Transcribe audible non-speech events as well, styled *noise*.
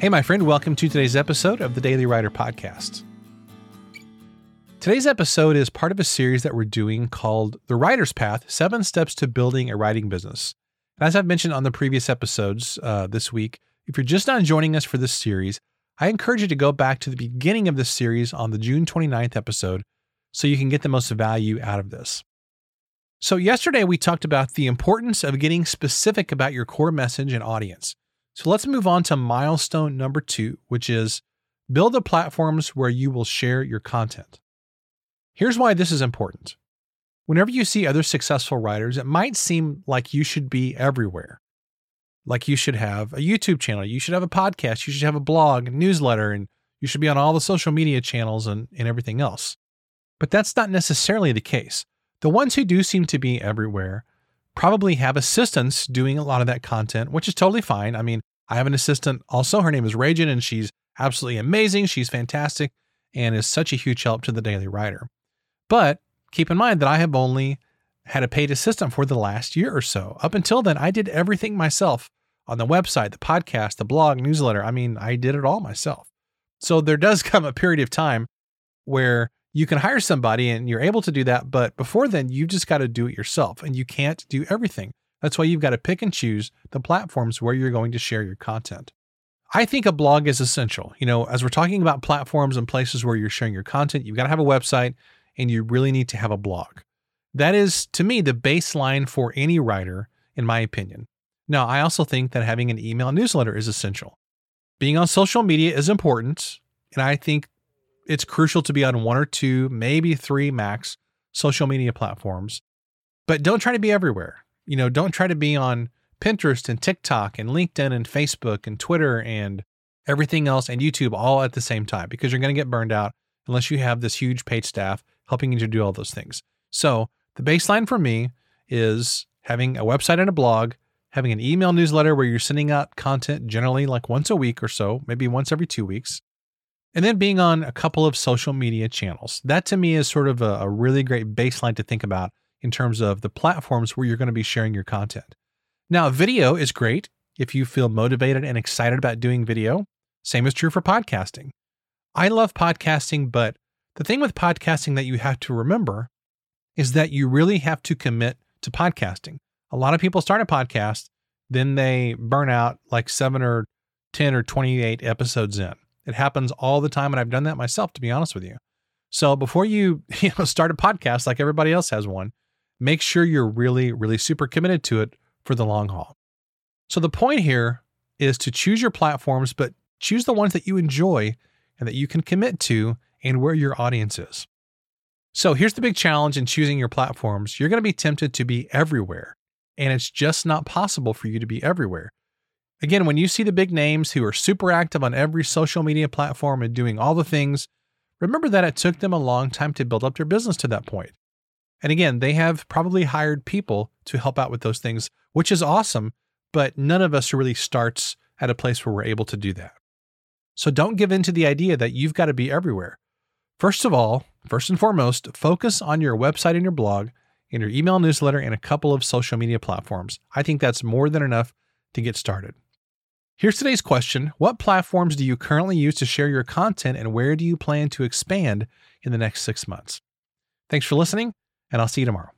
Hey, my friend, welcome to today's episode of the Daily Writer Podcast. Today's episode is part of a series that we're doing called The Writer's Path Seven Steps to Building a Writing Business. And as I've mentioned on the previous episodes uh, this week, if you're just not joining us for this series, I encourage you to go back to the beginning of this series on the June 29th episode so you can get the most value out of this. So, yesterday we talked about the importance of getting specific about your core message and audience. So, let's move on to milestone number two, which is build the platforms where you will share your content. Here's why this is important. Whenever you see other successful writers, it might seem like you should be everywhere. Like you should have a YouTube channel, you should have a podcast, you should have a blog, a newsletter, and you should be on all the social media channels and, and everything else. But that's not necessarily the case. The ones who do seem to be everywhere probably have assistants doing a lot of that content, which is totally fine. I mean, I have an assistant also. Her name is Rajan, and she's absolutely amazing. She's fantastic and is such a huge help to the daily writer. But keep in mind that I have only had a paid assistant for the last year or so. Up until then, I did everything myself on the website, the podcast, the blog, newsletter. I mean, I did it all myself. So there does *laughs* come a period of time where you can hire somebody and you're able to do that. But before then, you've just got to do it yourself and you can't do everything. That's why you've got to pick and choose the platforms where you're going to share your content. I think a blog is essential. You know, as we're talking about platforms and places where you're sharing your content, you've got to have a website and you really need to have a blog. That is, to me, the baseline for any writer, in my opinion. Now, I also think that having an email newsletter is essential. Being on social media is important, and I think it's crucial to be on one or two, maybe three max social media platforms. But don't try to be everywhere. You know, don't try to be on Pinterest and TikTok and LinkedIn and Facebook and Twitter and everything else and YouTube all at the same time because you're going to get burned out unless you have this huge paid staff helping you to do all those things. So, the baseline for me is having a website and a blog, having an email newsletter where you're sending out content generally like once a week or so, maybe once every two weeks, and then being on a couple of social media channels. That to me is sort of a, a really great baseline to think about in terms of the platforms where you're going to be sharing your content. Now, video is great if you feel motivated and excited about doing video. Same is true for podcasting. I love podcasting, but the thing with podcasting that you have to remember is that you really have to commit to podcasting. A lot of people start a podcast, then they burn out like seven or 10 or 28 episodes in. It happens all the time. And I've done that myself, to be honest with you. So before you, *laughs* you know, start a podcast like everybody else has one, make sure you're really, really super committed to it for the long haul. So the point here is to choose your platforms, but choose the ones that you enjoy and that you can commit to and where your audience is. So here's the big challenge in choosing your platforms. You're going to be tempted to be everywhere, and it's just not possible for you to be everywhere. Again, when you see the big names who are super active on every social media platform and doing all the things, remember that it took them a long time to build up their business to that point. And again, they have probably hired people to help out with those things, which is awesome, but none of us really starts at a place where we're able to do that. So don't give in to the idea that you've got to be everywhere. First of all, first and foremost, focus on your website and your blog, and your email newsletter, and a couple of social media platforms. I think that's more than enough to get started. Here's today's question What platforms do you currently use to share your content, and where do you plan to expand in the next six months? Thanks for listening, and I'll see you tomorrow.